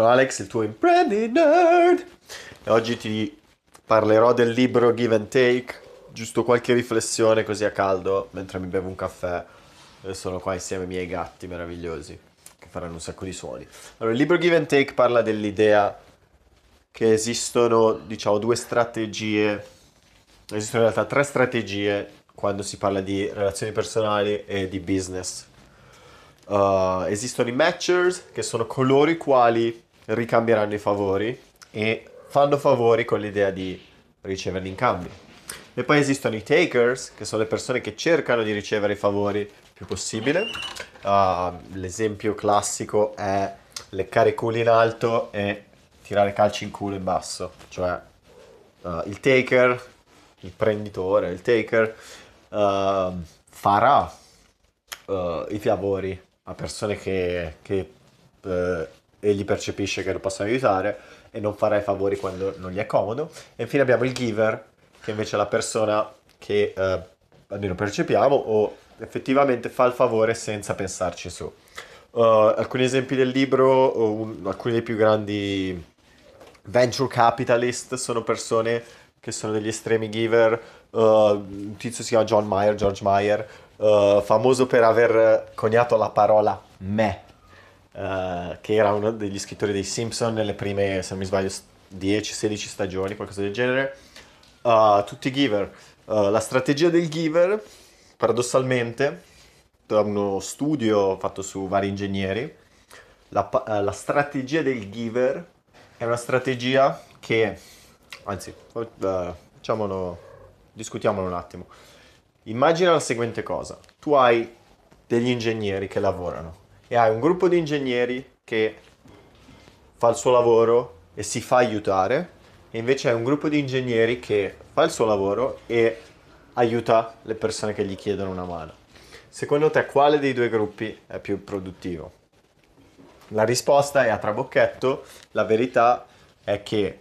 Sono Alex, il tuo imprendi nerd. E oggi ti parlerò del libro Give and Take. Giusto qualche riflessione così a caldo mentre mi bevo un caffè. E sono qua insieme ai miei gatti meravigliosi che faranno un sacco di suoni. Allora, il libro Give and Take parla dell'idea che esistono, diciamo, due strategie. Esistono in realtà tre strategie quando si parla di relazioni personali e di business. Uh, esistono i matchers, che sono coloro i quali ricambieranno i favori e fanno favori con l'idea di riceverli in cambio. E poi esistono i takers, che sono le persone che cercano di ricevere i favori il più possibile. Uh, l'esempio classico è leccare i culi in alto e tirare calci in culo in basso. Cioè uh, il taker, il prenditore, il taker, farà i favori a persone che, che eh, egli percepisce che lo possano aiutare e non farà i favori quando non gli è comodo. E infine abbiamo il giver, che invece è la persona che eh, almeno percepiamo o effettivamente fa il favore senza pensarci su. Uh, alcuni esempi del libro, un, alcuni dei più grandi venture capitalist sono persone che sono degli estremi giver. Uh, un tizio si chiama John Mayer, George Mayer, uh, famoso per aver coniato la parola me, uh, che era uno degli scrittori dei Simpson nelle prime, se non mi sbaglio, 10-16 stagioni, qualcosa del genere. Uh, tutti giver. la strategia del giver, paradossalmente, da uno studio fatto su vari ingegneri, la, la strategia del giver è una strategia che, anzi, facciamolo, discutiamolo un attimo Immagina la seguente cosa. Tu hai degli ingegneri che lavorano e hai un gruppo di ingegneri che fa il suo lavoro e si fa aiutare e invece hai un gruppo di ingegneri che fa il suo lavoro e aiuta le persone che gli chiedono una mano. Secondo te quale dei due gruppi è più produttivo? La risposta è a trabocchetto, la verità è che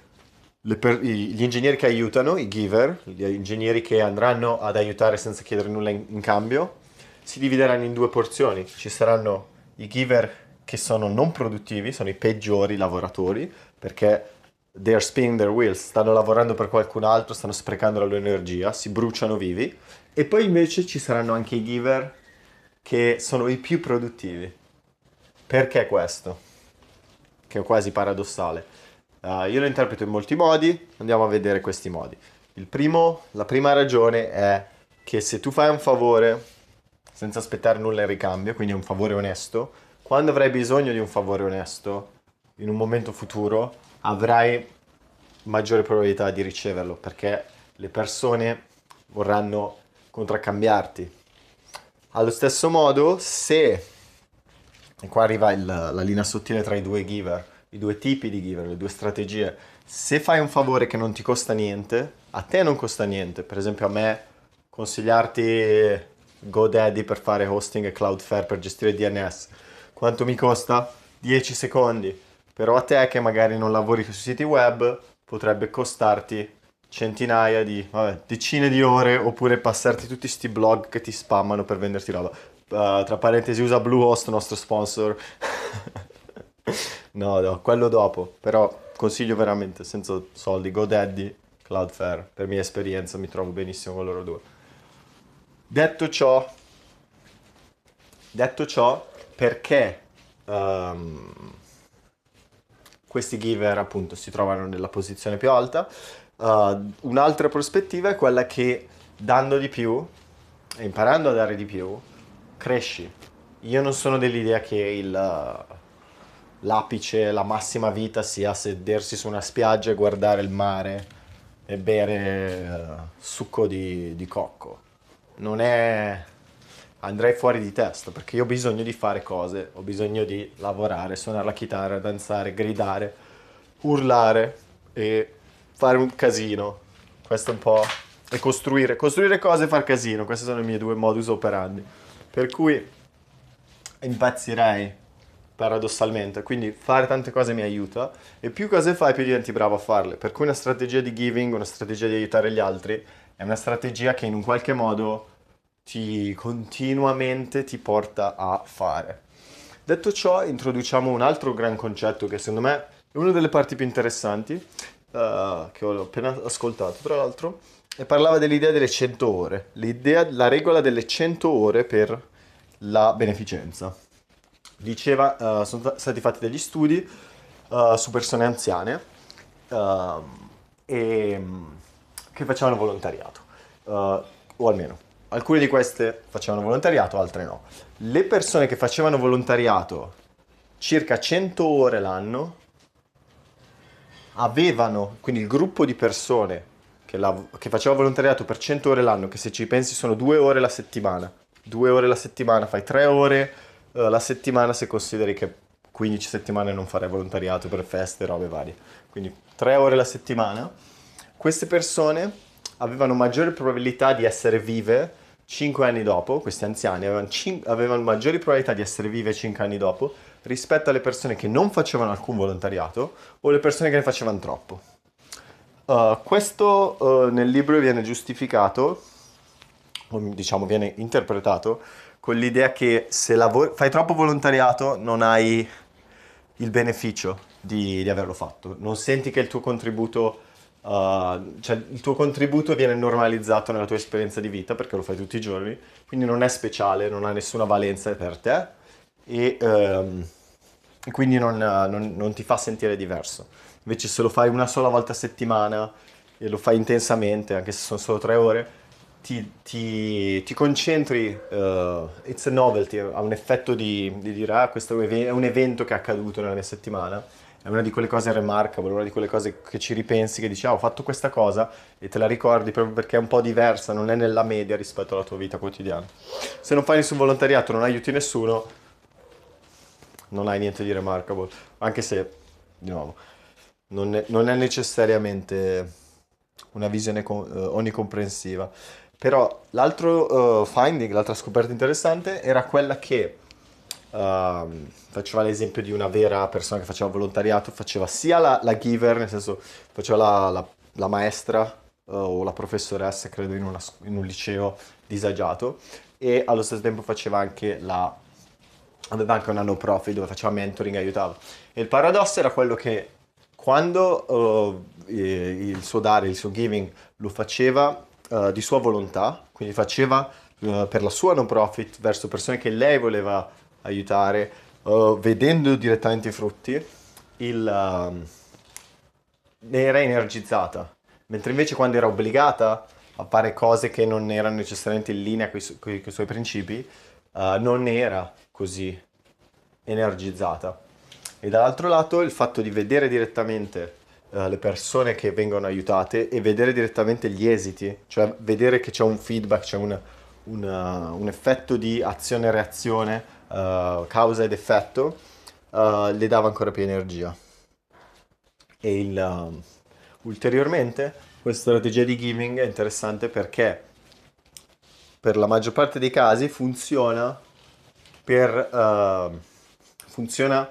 per, gli ingegneri che aiutano, i giver, gli ingegneri che andranno ad aiutare senza chiedere nulla in, in cambio, si divideranno in due porzioni. Ci saranno i giver che sono non produttivi, sono i peggiori lavoratori, perché they are spinning their wheels, stanno lavorando per qualcun altro, stanno sprecando la loro energia, si bruciano vivi. E poi invece ci saranno anche i giver che sono i più produttivi. Perché questo? Che è quasi paradossale Uh, io lo interpreto in molti modi, andiamo a vedere questi modi. Primo, la prima ragione è che se tu fai un favore senza aspettare nulla in ricambio, quindi un favore onesto, quando avrai bisogno di un favore onesto, in un momento futuro, avrai maggiore probabilità di riceverlo, perché le persone vorranno contraccambiarti. Allo stesso modo, se, e qua arriva il, la linea sottile tra i due giver, i due tipi di giver, le due strategie. Se fai un favore che non ti costa niente, a te non costa niente. Per esempio a me consigliarti GoDaddy per fare hosting e Cloudflare per gestire DNS. Quanto mi costa? 10 secondi. Però a te che magari non lavori su siti web potrebbe costarti centinaia di, vabbè, decine di ore oppure passarti tutti questi blog che ti spammano per venderti roba. Uh, tra parentesi usa Bluehost, nostro sponsor. No, no, quello dopo, però consiglio veramente, senza soldi, GoDaddy, Cloudflare, per mia esperienza mi trovo benissimo con loro due. Detto ciò, detto ciò, perché um, questi giver appunto si trovano nella posizione più alta, uh, un'altra prospettiva è quella che dando di più e imparando a dare di più, cresci. Io non sono dell'idea che il l'apice, la massima vita sia sedersi su una spiaggia e guardare il mare e bere uh, succo di, di cocco. Non è... andrei fuori di testa perché io ho bisogno di fare cose, ho bisogno di lavorare, suonare la chitarra, danzare, gridare, urlare e fare un casino. Questo è un po'... e costruire, costruire cose e far casino, questi sono i miei due modus operandi. Per cui impazzirei paradossalmente. Quindi fare tante cose mi aiuta e più cose fai più diventi bravo a farle. Per cui una strategia di giving, una strategia di aiutare gli altri è una strategia che in un qualche modo ti continuamente ti porta a fare. Detto ciò, introduciamo un altro gran concetto che secondo me è una delle parti più interessanti, uh, che ho appena ascoltato tra l'altro, e parlava dell'idea delle 100 ore, l'idea, la regola delle 100 ore per la beneficenza. Diceva, uh, sono stati fatti degli studi uh, su persone anziane uh, e, che facevano volontariato, o almeno alcune di queste facevano volontariato, altre no. Le persone che facevano volontariato circa 100 ore l'anno avevano, quindi il gruppo di persone che, la, che faceva volontariato per 100 ore l'anno, che se ci pensi sono due ore la settimana, due ore la settimana, fai tre ore uh, la settimana se consideri che 15 settimane non farei volontariato per feste, robe varie. Quindi tre ore la settimana. Queste persone avevano maggiore probabilità di essere vive 5 anni dopo, questi anziani avevano, cin- avevano maggiori probabilità di essere vive 5 anni dopo rispetto alle persone che non facevano alcun volontariato o le persone che ne facevano troppo. Uh, questo uh, nel libro viene giustificato, o diciamo viene interpretato, con l'idea che se lavori, fai troppo volontariato non hai il beneficio di, di averlo fatto, non senti che il tuo contributo Uh, cioè il tuo contributo viene normalizzato nella tua esperienza di vita perché lo fai tutti i giorni, quindi non è speciale, non ha nessuna valenza per te e um, quindi non, non, non, ti fa sentire diverso. Invece se lo fai una sola volta a settimana e lo fai intensamente, anche se sono solo tre ore, ti, ti, ti concentri, uh, it's a novelty, ha un effetto di, di dire ah questo è un evento che è accaduto nella mia settimana è una di quelle cose remarkable, una di quelle cose che ci ripensi, che dici, ah, ho fatto questa cosa e te la ricordi proprio perché è un po' diversa, non è nella media rispetto alla tua vita quotidiana. Se non fai nessun volontariato, non aiuti nessuno, non hai niente di remarkable, anche se, di nuovo, non è, non è necessariamente una visione con, uh, onnicomprensiva. Però l'altro uh, finding, l'altra scoperta interessante era quella che Uh, faceva l'esempio di una vera persona che faceva volontariato, faceva sia la, la giver, nel senso faceva la, la, la maestra uh, o la professoressa, credo, in, una, in, un liceo disagiato, e allo stesso tempo faceva anche la... aveva anche una no profit dove faceva mentoring aiutava. E il paradosso era quello che quando uh, il suo dare, il suo giving, lo faceva di sua volontà, quindi faceva per la sua non profit verso persone che lei voleva aiutare, uh, vedendo direttamente i frutti, il, uh, ne era energizzata, mentre invece quando era obbligata a fare cose che non erano necessariamente in linea con i, suoi principi, uh, non era così energizzata. E dall'altro lato il fatto di vedere direttamente uh, le persone che vengono aiutate e vedere direttamente gli esiti, cioè vedere che c'è un feedback, c'è un, una, un effetto di azione-reazione uh, causa ed effetto, uh, le dava ancora più energia. E il, uh, ulteriormente questa strategia di giving è interessante perché per la maggior parte dei casi funziona, per, funziona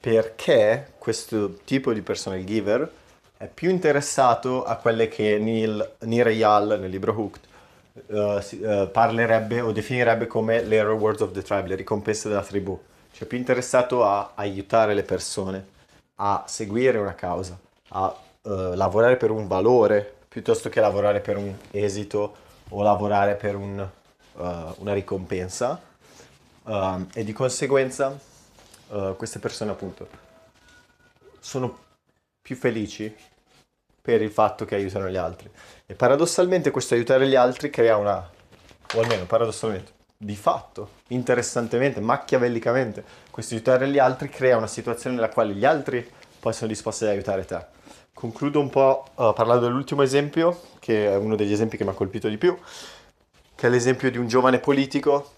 perché questo tipo di persona, il giver, è più interessato a quelle che Neil, Neil Eyal nel libro Hooked uh, uh, parlerebbe o definirebbe come le rewards of the tribe, le ricompense della tribù. Cioè più interessato a aiutare le persone, a seguire una causa, a uh, lavorare per un valore piuttosto che lavorare per un esito o lavorare per un, una ricompensa. E di conseguenza queste persone appunto sono più felici per il fatto che aiutano gli altri. E paradossalmente questo aiutare gli altri crea una, o almeno paradossalmente, di fatto, interessantemente, macchiavellicamente, questo aiutare gli altri crea una situazione nella quale gli altri poi sono disposti ad aiutare te. Concludo un po' uh, parlando dell'ultimo esempio, che è uno degli esempi che mi ha colpito di più, che è l'esempio di un giovane politico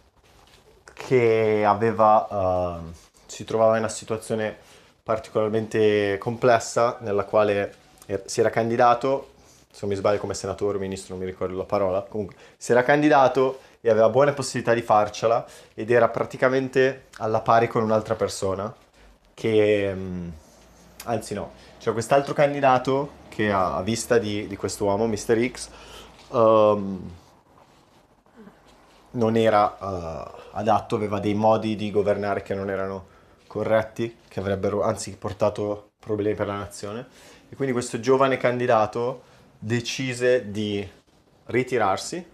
che aveva, uh, si trovava in una situazione particolarmente complessa nella quale si era candidato, se non mi sbaglio come senatore o ministro, non mi ricordo la parola, comunque si era candidato e aveva buone possibilità di farcela ed era praticamente alla pari con un'altra persona che, mm, anzi no, c'è quest'altro candidato che a, vista di, di quest'uomo, Mr. X, um, non era uh, adatto, aveva dei modi di governare che non erano corretti che avrebbero anzi portato problemi per la nazione e quindi questo giovane candidato decise di ritirarsi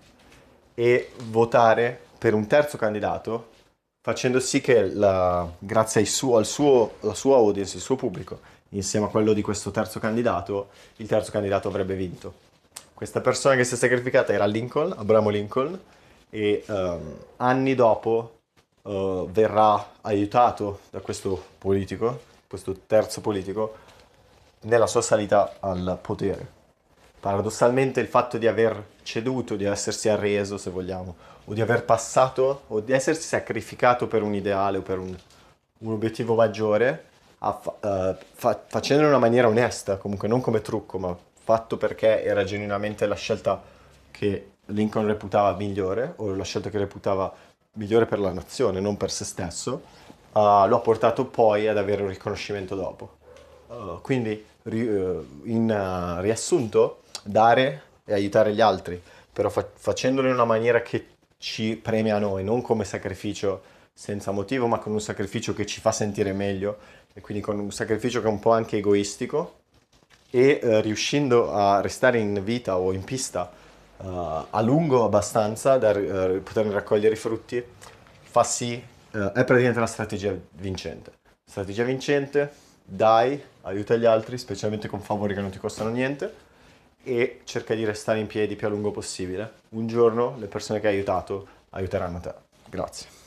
e votare per un terzo candidato facendo sì che la, grazie suo, al suo, alla sua audience, il suo pubblico, insieme a quello di questo terzo candidato, il terzo candidato avrebbe vinto. Questa persona che si è sacrificata era Lincoln, Abramo Lincoln, e um, anni dopo uh, verrà aiutato da questo politico, questo terzo politico, nella sua salita al potere. Paradossalmente il fatto di aver ceduto, di essersi arreso, se vogliamo, o di aver passato, o di essersi sacrificato per un ideale o per un, un obiettivo maggiore, uh, fa, facendolo in una maniera onesta, comunque non come trucco, ma fatto perché era genuinamente la scelta che Lincoln reputava migliore, o la scelta che reputava migliore per la nazione, non per se stesso, uh, lo ha portato poi ad avere un riconoscimento dopo. Uh, quindi, in riassunto, dare e aiutare gli altri, però fa- facendolo in una maniera che ci premia a noi, non come sacrificio senza motivo, ma con un sacrificio che ci fa sentire meglio e quindi con un sacrificio che è un po' anche egoistico e eh, riuscendo a restare in vita o in pista uh, a lungo abbastanza da uh, poter raccogliere i frutti, fa sì, uh, è praticamente una strategia vincente. Strategia vincente, dai, aiuta gli altri, specialmente con favori che non ti costano niente e cerca di restare in piedi più a lungo possibile. Un giorno le persone che hai aiutato aiuteranno te. Grazie.